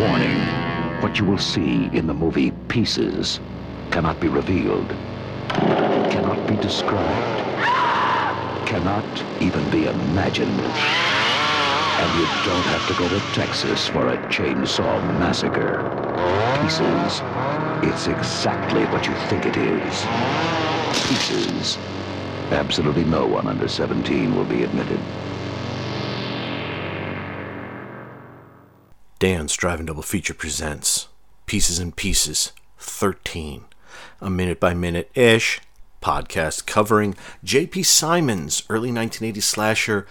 Warning. What you will see in the movie Pieces cannot be revealed, cannot be described, cannot even be imagined. And you don't have to go to Texas for a chainsaw massacre. Pieces. It's exactly what you think it is. Pieces. Absolutely no one under 17 will be admitted. Dan's Driving Double Feature presents Pieces and Pieces 13, a minute by minute ish podcast covering J.P. Simon's early 1980s slasher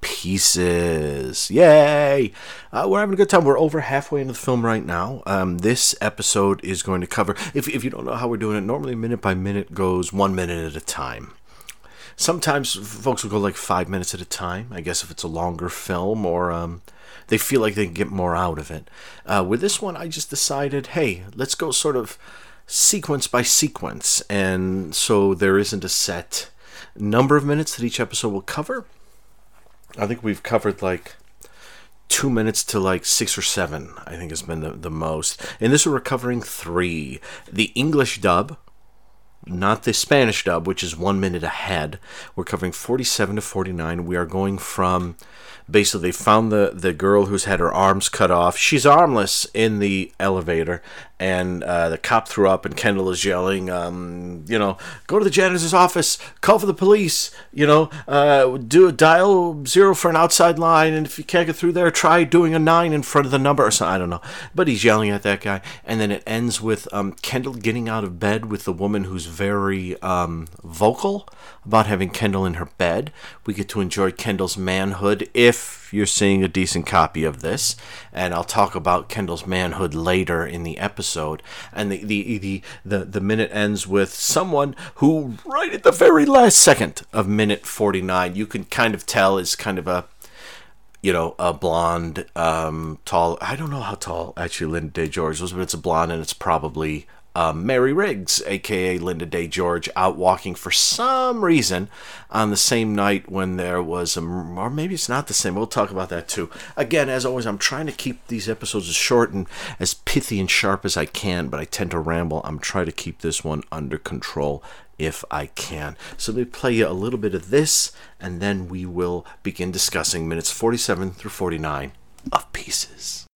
Pieces. Yay! Uh, we're having a good time. We're over halfway into the film right now. Um, this episode is going to cover, if, if you don't know how we're doing it, normally minute by minute goes one minute at a time. Sometimes folks will go like five minutes at a time, I guess if it's a longer film or. Um, they feel like they can get more out of it. Uh, with this one, I just decided, hey, let's go sort of sequence by sequence. And so there isn't a set number of minutes that each episode will cover. I think we've covered like two minutes to like six or seven, I think has been the, the most. And this we're covering three. The English dub, not the Spanish dub, which is one minute ahead. We're covering 47 to 49. We are going from basically they found the the girl who's had her arms cut off. She's armless in the elevator, and uh, the cop threw up, and Kendall is yelling, um, you know, go to the janitor's office, call for the police, you know, uh, do a dial zero for an outside line, and if you can't get through there, try doing a nine in front of the number or something. I don't know, but he's yelling at that guy, and then it ends with um, Kendall getting out of bed with the woman who's very um, vocal about having Kendall in her bed. We get to enjoy Kendall's manhood if you're seeing a decent copy of this, and I'll talk about Kendall's manhood later in the episode. And the the the the, the minute ends with someone who, right at the very last second of minute 49, you can kind of tell is kind of a you know, a blonde, um, tall. I don't know how tall actually Lynda Day George was, but it's a blonde and it's probably um, Mary Riggs, aka Lynda Day George, out walking for some reason on the same night when there was a, or maybe it's not the same. We'll talk about that too. Again, as always, I'm trying to keep these episodes as short and as pithy and sharp as I can, but I tend to ramble. I'm trying to keep this one under control if I can. So let me play you a little bit of this, and then we will begin discussing minutes 47 through 49 of Pieces.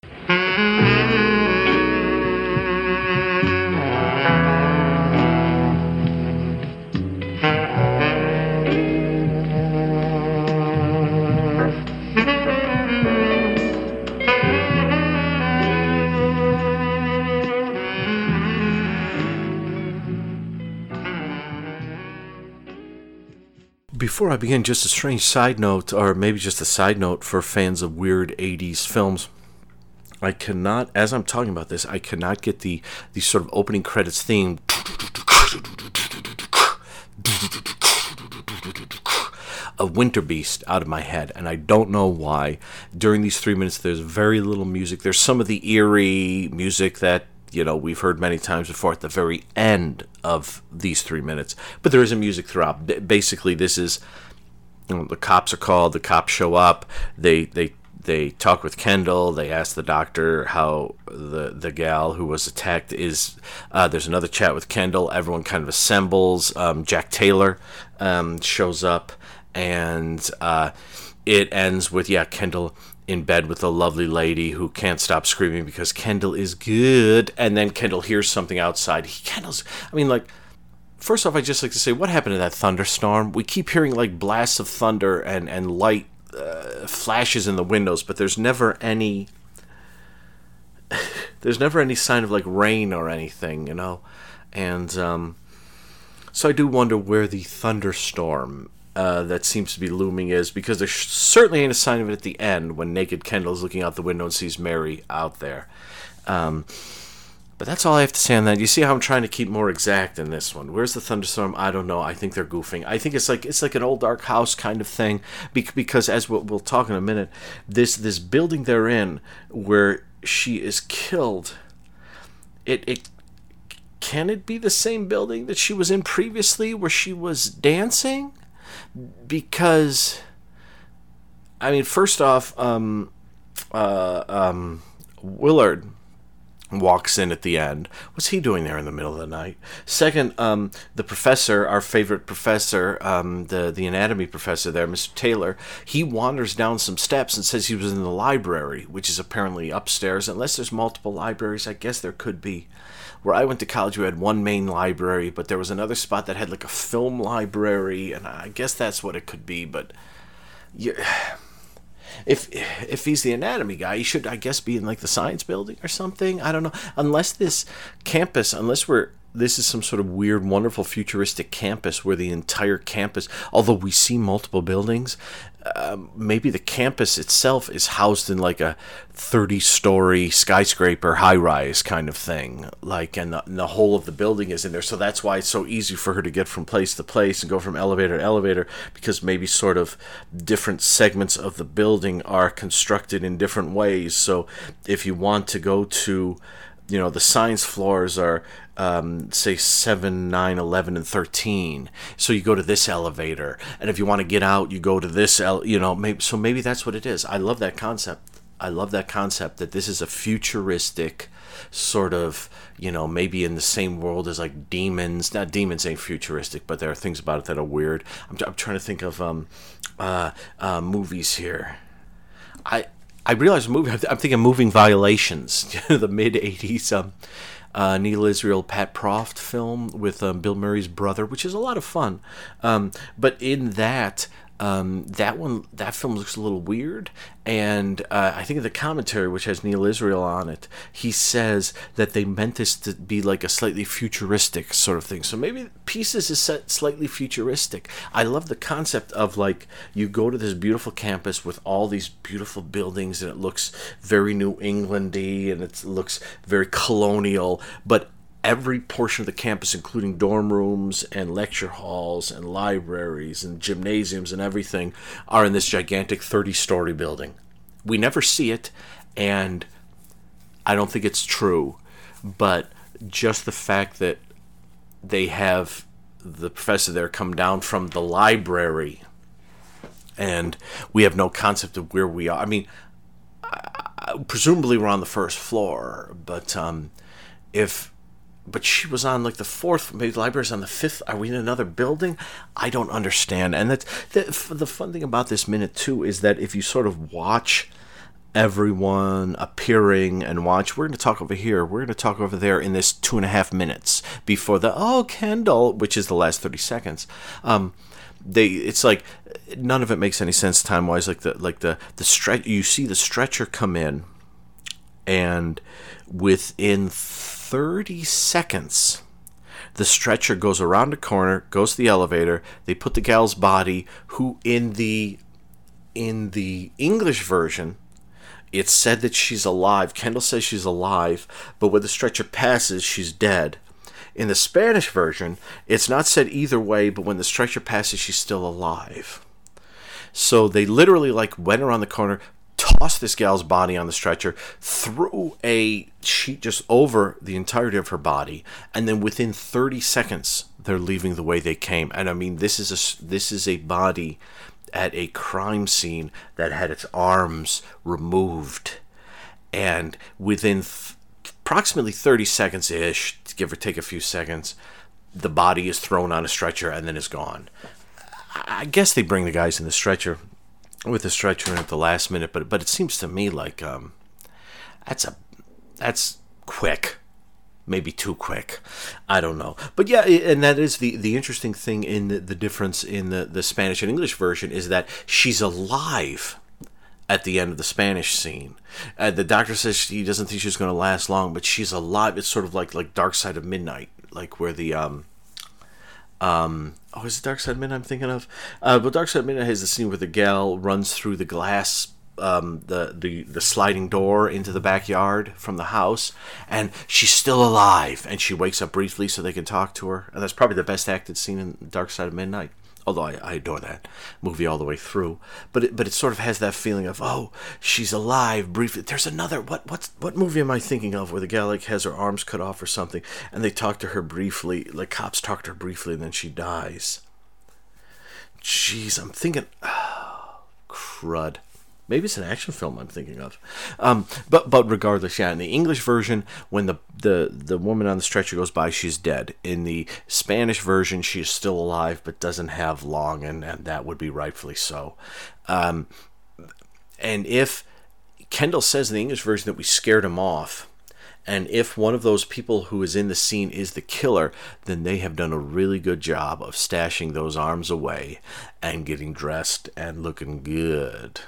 Before I begin, just a strange side note, or maybe just a side note for fans of weird 80s films. I cannot, as I'm talking about this, I cannot get the, the sort of opening credits theme of Winter Beast out of my head, and I don't know why. During these three minutes, there's very little music. There's some of the eerie music that you know we've heard many times before at the very end of these three minutes but there is a music throughout B- basically this is you know, the cops are called the cops show up they they they talk with Kendall. They ask the doctor how the the gal who was attacked is. Uh, there's another chat with Kendall. Everyone kind of assembles. Um, Jack Taylor um, shows up, and uh, it ends with yeah Kendall in bed with a lovely lady who can't stop screaming because Kendall is good. And then Kendall hears something outside. He Kendall's. I mean, like. First off, I just like to say, what happened to that thunderstorm? We keep hearing like blasts of thunder and and light uh, flashes in the windows, but there's never any. there's never any sign of like rain or anything, you know, and um, so I do wonder where the thunderstorm uh, that seems to be looming is because there certainly ain't a sign of it at the end when naked Kendall's looking out the window and sees Mary out there. Um, but that's all I have to say on that. You see how I'm trying to keep more exact in this one. Where's the thunderstorm? I don't know. I think they're goofing. I think it's like it's like an old dark house kind of thing because as we'll, we'll talk in a minute, this this building they're in where she is killed. It it can it be the same building that she was in previously where she was dancing? Because I mean, first off, um, uh, um, Willard walks in at the end. What's he doing there in the middle of the night? Second, um, the professor, our favorite professor, um, the the anatomy professor there, Mr. Taylor, he wanders down some steps and says he was in the library, which is apparently upstairs. Unless there's multiple libraries, I guess there could be. Where I went to college, we had one main library, but there was another spot that had like a film library, and I guess that's what it could be. But yeah if if he's the anatomy guy, he should I guess be in like the science building or something. I don't know. Unless this campus, unless we're this is some sort of weird, wonderful, futuristic campus where the entire campus, although we see multiple buildings, um, maybe the campus itself is housed in like a 30 story skyscraper high rise kind of thing like and the, and the, whole of the building is in there. So that's why it's so easy for her to get from place to place and go from elevator to elevator because maybe sort of different segments of the building are constructed in different ways. So if you want to go to you know the science floors are um, say 7 9 11 and 13 so you go to this elevator and if you want to get out you go to this el- you know maybe so maybe that's what it is. I love that concept. I love that concept that this is a futuristic sort of you know maybe in the same world as like demons. Not demons ain't futuristic but there are things about it that are weird. I'm, I'm trying to think of um, uh, uh, movies here. I I realize movie. I'm thinking moving violations, the mid '80s um, uh, Neal Israel Pat Proft film with um, Bill Murray's brother, which is a lot of fun. Um, but in that, um, that one, that film looks a little weird, and uh, I think in the commentary, which has Neal Israel on it, he says that they meant this to be like a slightly futuristic sort of thing. So maybe Pieces is set slightly futuristic. I love the concept of like you go to this beautiful campus with all these beautiful buildings, and it looks very New Englandy, and it looks very colonial, but every portion of the campus, including dorm rooms and lecture halls and libraries and gymnasiums and everything, are in this gigantic 30 story building. We never see it, and I don't think it's true, but just the fact that they have the professor there come down from the library and we have no concept of where we are. I mean, presumably we're on the first floor, but um, if but she was on like the fourth maybe the library's on the fifth. Are we in another building? I don't understand. And that's the, the fun thing about this minute too is that if you sort of watch everyone appearing and watch we're going to talk over here we're going to talk over there in this two and a half minutes before the oh kendall which is the last 30 seconds. Um they it's like none of it makes any sense time wise like the like the the stretch you see the stretcher come in and within 30 seconds, the stretcher goes around a corner, goes to the elevator. They put the gal's body, who in the in the English version, it's said that she's alive. Kendall says she's alive, but when the stretcher passes, she's dead. In the Spanish version, it's not said either way, but when the stretcher passes, she's still alive. So they literally like went around the corner, tossed this gal's body on the stretcher, threw a sheet just over the entirety of her body, and then within 30 seconds they're leaving the way they came. And I mean, this is a this is a body at a crime scene that had its arms removed, and within th- approximately 30 seconds ish, give or take a few seconds, the body is thrown on a stretcher and then is gone. I guess they bring the guys in the stretcher with the stretcher at the last minute, but but it seems to me like um, that's a that's quick, maybe too quick. I don't know, but yeah, and that is the the interesting thing in the, the difference in the the Spanish and English version is that she's alive at the end of the Spanish scene. Uh, the doctor says he doesn't think she's going to last long, but she's alive. It's sort of like like Dark Side of Midnight, like where the um um, oh, is it Dark Side Midnight I'm thinking of? Uh, but Dark Side Midnight has the scene where the gal runs through the glass um, the, the the sliding door into the backyard from the house, and she's still alive, and she wakes up briefly so they can talk to her, and that's probably the best acted scene in Dark Side of Midnight although I, I adore that movie all the way through. But it, but it sort of has that feeling of oh she's alive briefly. There's another what what what movie am I thinking of where the gal like has her arms cut off or something, and they talk to her briefly. Like cops talk to her briefly, and then she dies. Jeez, I'm thinking, oh, crud. Maybe it's an action film I'm thinking of. Um, but but regardless, yeah, in the English version, when the, the the woman on the stretcher goes by, she's dead. In the Spanish version, she's still alive but doesn't have long, and, and that would be rightfully so. Um, and if Kendall says in the English version that we scared him off, and if one of those people who is in the scene is the killer, then they have done a really good job of stashing those arms away and getting dressed and looking good.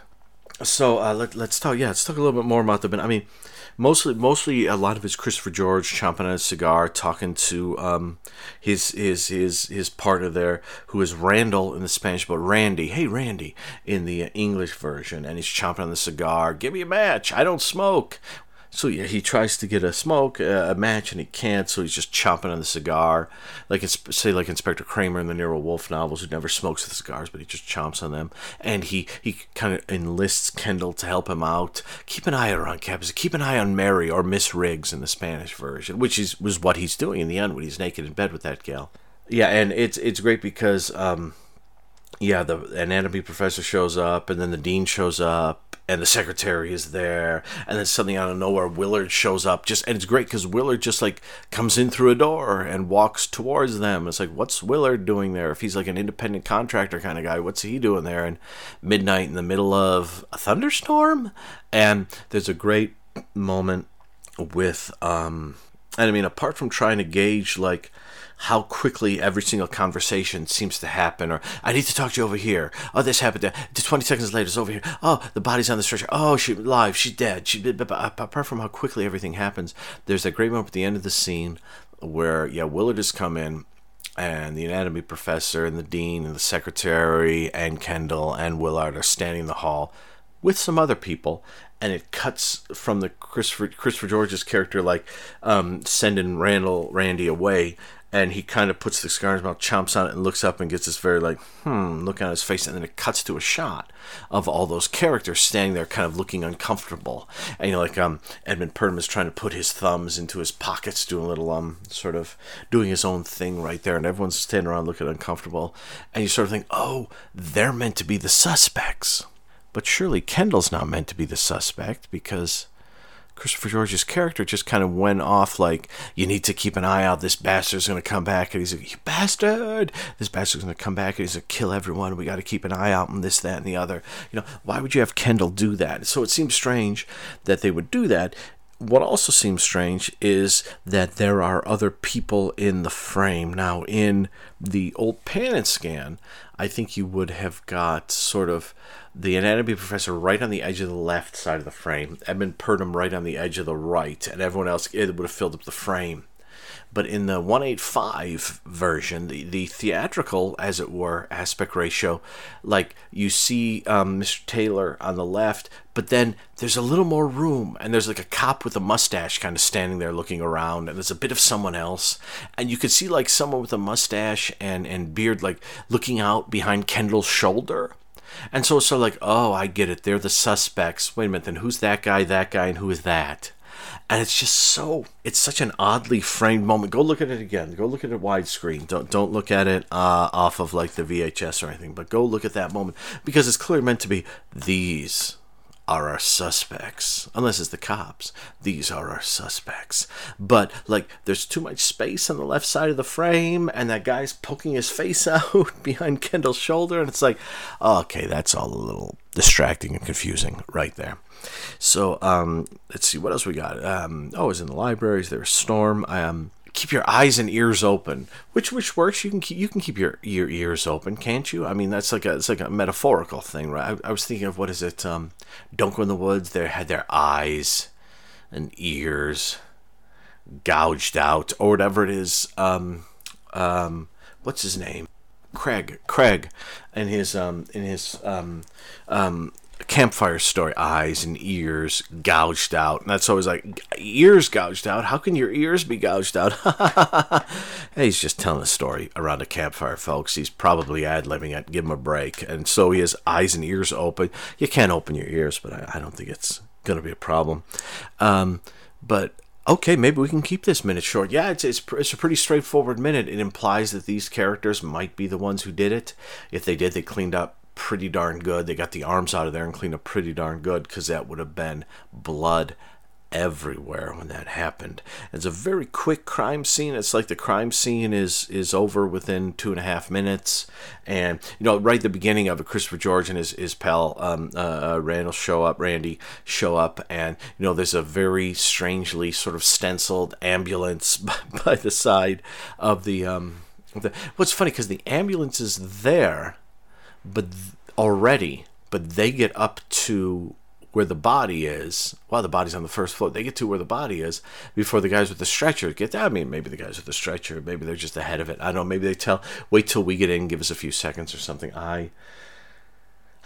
So uh, let, let's talk. Yeah, let's talk a little bit more about the. I mean, mostly mostly a lot of it's Christopher George chomping on a cigar, talking to um, his his his his partner there, who is Randall in the Spanish, but Randy. Hey, Randy in the English version, and he's chomping on the cigar. Give me a match. I don't smoke. So yeah, he tries to get a smoke, uh, a match, and he can't. So he's just chomping on the cigar, like say like Inspector Cramer in the Nero Wolfe novels, who never smokes the cigars, but he just chomps on them. And he he kind of enlists Kendall to help him out. Keep an eye around Captain. Keep an eye on Mary or Miss Riggs in the Spanish version, which is was what he's doing in the end when he's naked in bed with that gal. Yeah, and it's it's great because. Um, yeah, the anatomy professor shows up, and then the dean shows up, and the secretary is there, and then suddenly out of nowhere, Willard shows up. Just and it's great because Willard just like comes in through a door and walks towards them. It's like, what's Willard doing there? If he's like an independent contractor kind of guy, what's he doing there? And midnight in the middle of a thunderstorm, and there's a great moment with um, and I mean, apart from trying to gauge like how quickly every single conversation seems to happen, or I need to talk to you over here. Oh, this happened. There. 20 seconds later, it's over here. Oh, the body's on the stretcher. Oh, she's alive. She's dead. She, apart from how quickly everything happens, there's that great moment at the end of the scene where, yeah, Willard has come in and the anatomy professor and the dean and the secretary and Kendall and Willard are standing in the hall with some other people, and it cuts from the Christopher Christopher George's character like um, sending Randall Randy away, and he kind of puts the cigar in his mouth, chomps on it, and looks up and gets this very like hmm look on his face, and then it cuts to a shot of all those characters standing there, kind of looking uncomfortable, and you know like um Edmund Purdom is trying to put his thumbs into his pockets, doing a little um sort of doing his own thing right there, and everyone's standing around looking uncomfortable, and you sort of think oh they're meant to be the suspects. But surely Kendall's not meant to be the suspect because Christopher George's character just kind of went off like, you need to keep an eye out. This bastard's going to come back. And he's like, you bastard! This bastard's going to come back and he's going to kill everyone. We got to keep an eye out on this, that, and the other. You know, why would you have Kendall do that? So it seems strange that they would do that. What also seems strange is that there are other people in the frame. Now, in the old pan and scan, I think you would have got sort of the anatomy professor right on the edge of the left side of the frame, Edmund Purdom right on the edge of the right, and everyone else it would have filled up the frame. But in the 185 version, the, the theatrical, as it were, aspect ratio, like you see um, Mr. Taylor on the left, but then there's a little more room, and there's like a cop with a mustache kind of standing there looking around, and there's a bit of someone else, and you could see like someone with a mustache and, and beard like looking out behind Kendall's shoulder and so it's sort of like, oh, I get it. They're the suspects. Wait a minute, then who's that guy, that guy, and who is that? And it's just so it's such an oddly framed moment. Go look at it again. Go look at it widescreen. Don't don't look at it uh, off of like the VHS or anything, but go look at that moment because it's clearly meant to be these are our suspects. Unless it's the cops. These are our suspects. But, like, there's too much space on the left side of the frame, and that guy's poking his face out behind Kendall's shoulder, and it's like, oh, okay, that's all a little distracting and confusing right there. So, um, let's see, what else we got? Um, oh, it's in the libraries. There's Storm. Um, keep your eyes and ears open, which which works. You can keep you can keep your your ears open, can't you? I mean, that's like a it's like a metaphorical thing, right? I, I was thinking of what is it? Um, Don't go in the woods. They had their eyes and ears gouged out, or whatever it is. Um, um, what's his name? Craig. Craig, in his um in his um um campfire story eyes and ears gouged out. And that's always like ears gouged out? How can your ears be gouged out? He's just telling a story around a campfire folks. He's probably ad-libbing it. Give him a break. And so he has eyes and ears open. You can't open your ears but i, I don't think it's gonna be a problem. Um, but okay maybe we can keep this minute short. Yeah it's, it's, it's a pretty straightforward minute. It implies that these characters might be the ones who did it. If they did they cleaned up pretty darn good. They got the arms out of there and cleaned up pretty darn good because that would have been blood everywhere when that happened. It's a very quick crime scene. It's like the crime scene is is over within two and a half minutes, and you know right at the beginning of it, Christopher George and his his pal um, uh, uh Randall show up. Randy show up, and you know there's a very strangely sort of stenciled ambulance by the side of the. Um, the what's funny because the ambulance is there, but th- already, but they get up to where the body is. Well, the body's on the first floor. They get to where the body is before the guys with the stretcher get there. I mean, maybe the guys with the stretcher, maybe they're just ahead of it. I don't know. Maybe they tell, wait till we get in, give us a few seconds or something. I,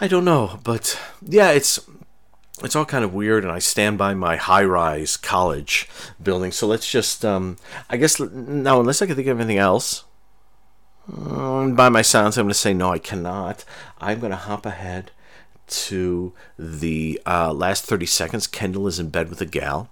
I don't know. But yeah, it's it's all kind of weird, and I stand by my high-rise college building. So let's just, um, I guess now, unless I can think of anything else, by my sounds, I'm going to say no, I cannot. I'm going to hop ahead to the uh, last 30 seconds. Kendall is in bed with a gal.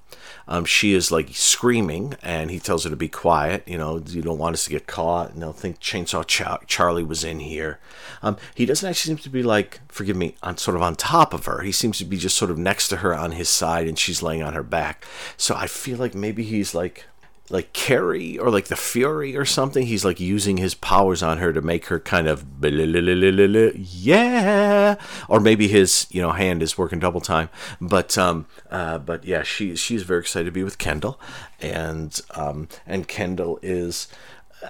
Um, she is like screaming, and he tells her to be quiet. You know, you don't want us to get caught, and they'll think Chainsaw Ch- Charlie was in here. Um, he doesn't actually seem to be like, forgive me, on sort of on top of her. He seems to be just sort of next to her on his side, and she's laying on her back. So I feel like maybe he's like like Carrie or like the Fury or something. He's like using his powers on her to make her kind of yeah, or maybe his you know hand is working double time. But um, uh, but yeah, she she's very excited to be with Kendall, and um, and Kendall is.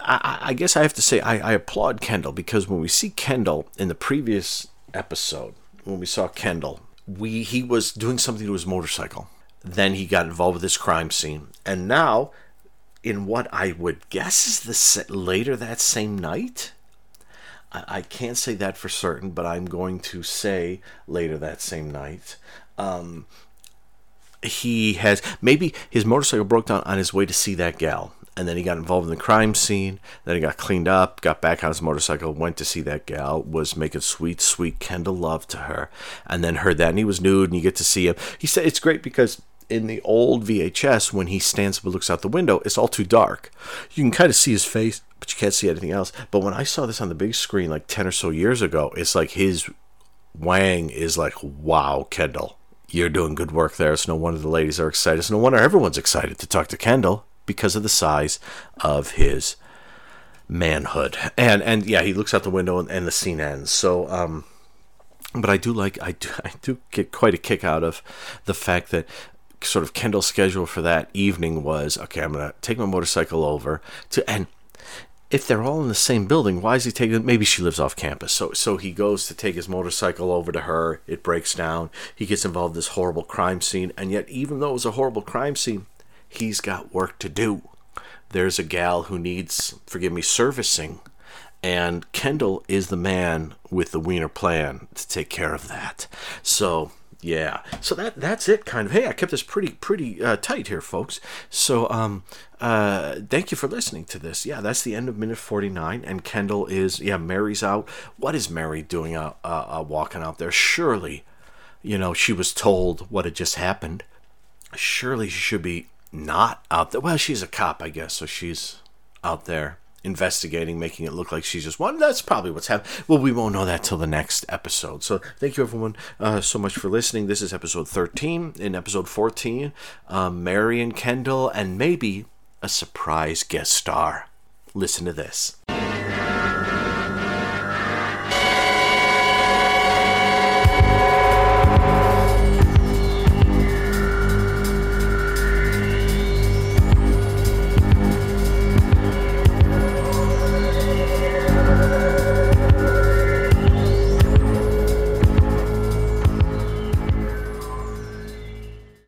I, I guess I have to say I, I applaud Kendall because when we see Kendall in the previous episode, when we saw Kendall, we he was doing something to his motorcycle. Then he got involved with this crime scene, and now in what I would guess is the later that same night. I, I can't say that for certain, but I'm going to say later that same night. Um, he has maybe his motorcycle broke down on his way to see that gal and then he got involved in the crime scene. Then he got cleaned up, got back on his motorcycle, went to see that gal, was making sweet, sweet Kendall love to her, and then heard that, and he was nude, and you get to see him. He said it's great because in the old VHS, when he stands up and looks out the window, it's all too dark. You can kind of see his face, but you can't see anything else. But when I saw this on the big screen like 10 or so years ago, it's like his wang is like, wow, Kendall, you're doing good work there. It's no wonder the ladies are excited. It's no wonder everyone's excited to talk to Kendall because of the size of his manhood. And and yeah, he looks out the window and, and the scene ends. So um but I do like I do I do get quite a kick out of the fact that sort of Kendall's schedule for that evening was okay, I'm going to take my motorcycle over to, and if they're all in the same building, why is he taking? Maybe she lives off campus. So, so he goes to take his motorcycle over to her. It breaks down. He gets involved in this horrible crime scene, and yet, even though it was a horrible crime scene, he's got work to do. There's a gal who needs, forgive me, servicing, and Kendall is the man with the Wiener plan to take care of that. So yeah. So that that's it kind of. Hey i kept this pretty pretty uh, tight here folks. So um uh thank you for listening to this. Yeah that's the end of minute 49 and kendall is yeah mary's out. What is mary doing out uh, uh, walking out there? Surely you know she was told what had just happened. Surely she should be not out there. Well she's a cop i guess so she's out there investigating, making it look like she's just one. That's probably what's happening. Well, we won't know that till the next episode. So thank you everyone uh, so much for listening. This is episode 13. In episode 14, um, Mary and Kendall, and maybe a surprise guest star. Listen to this.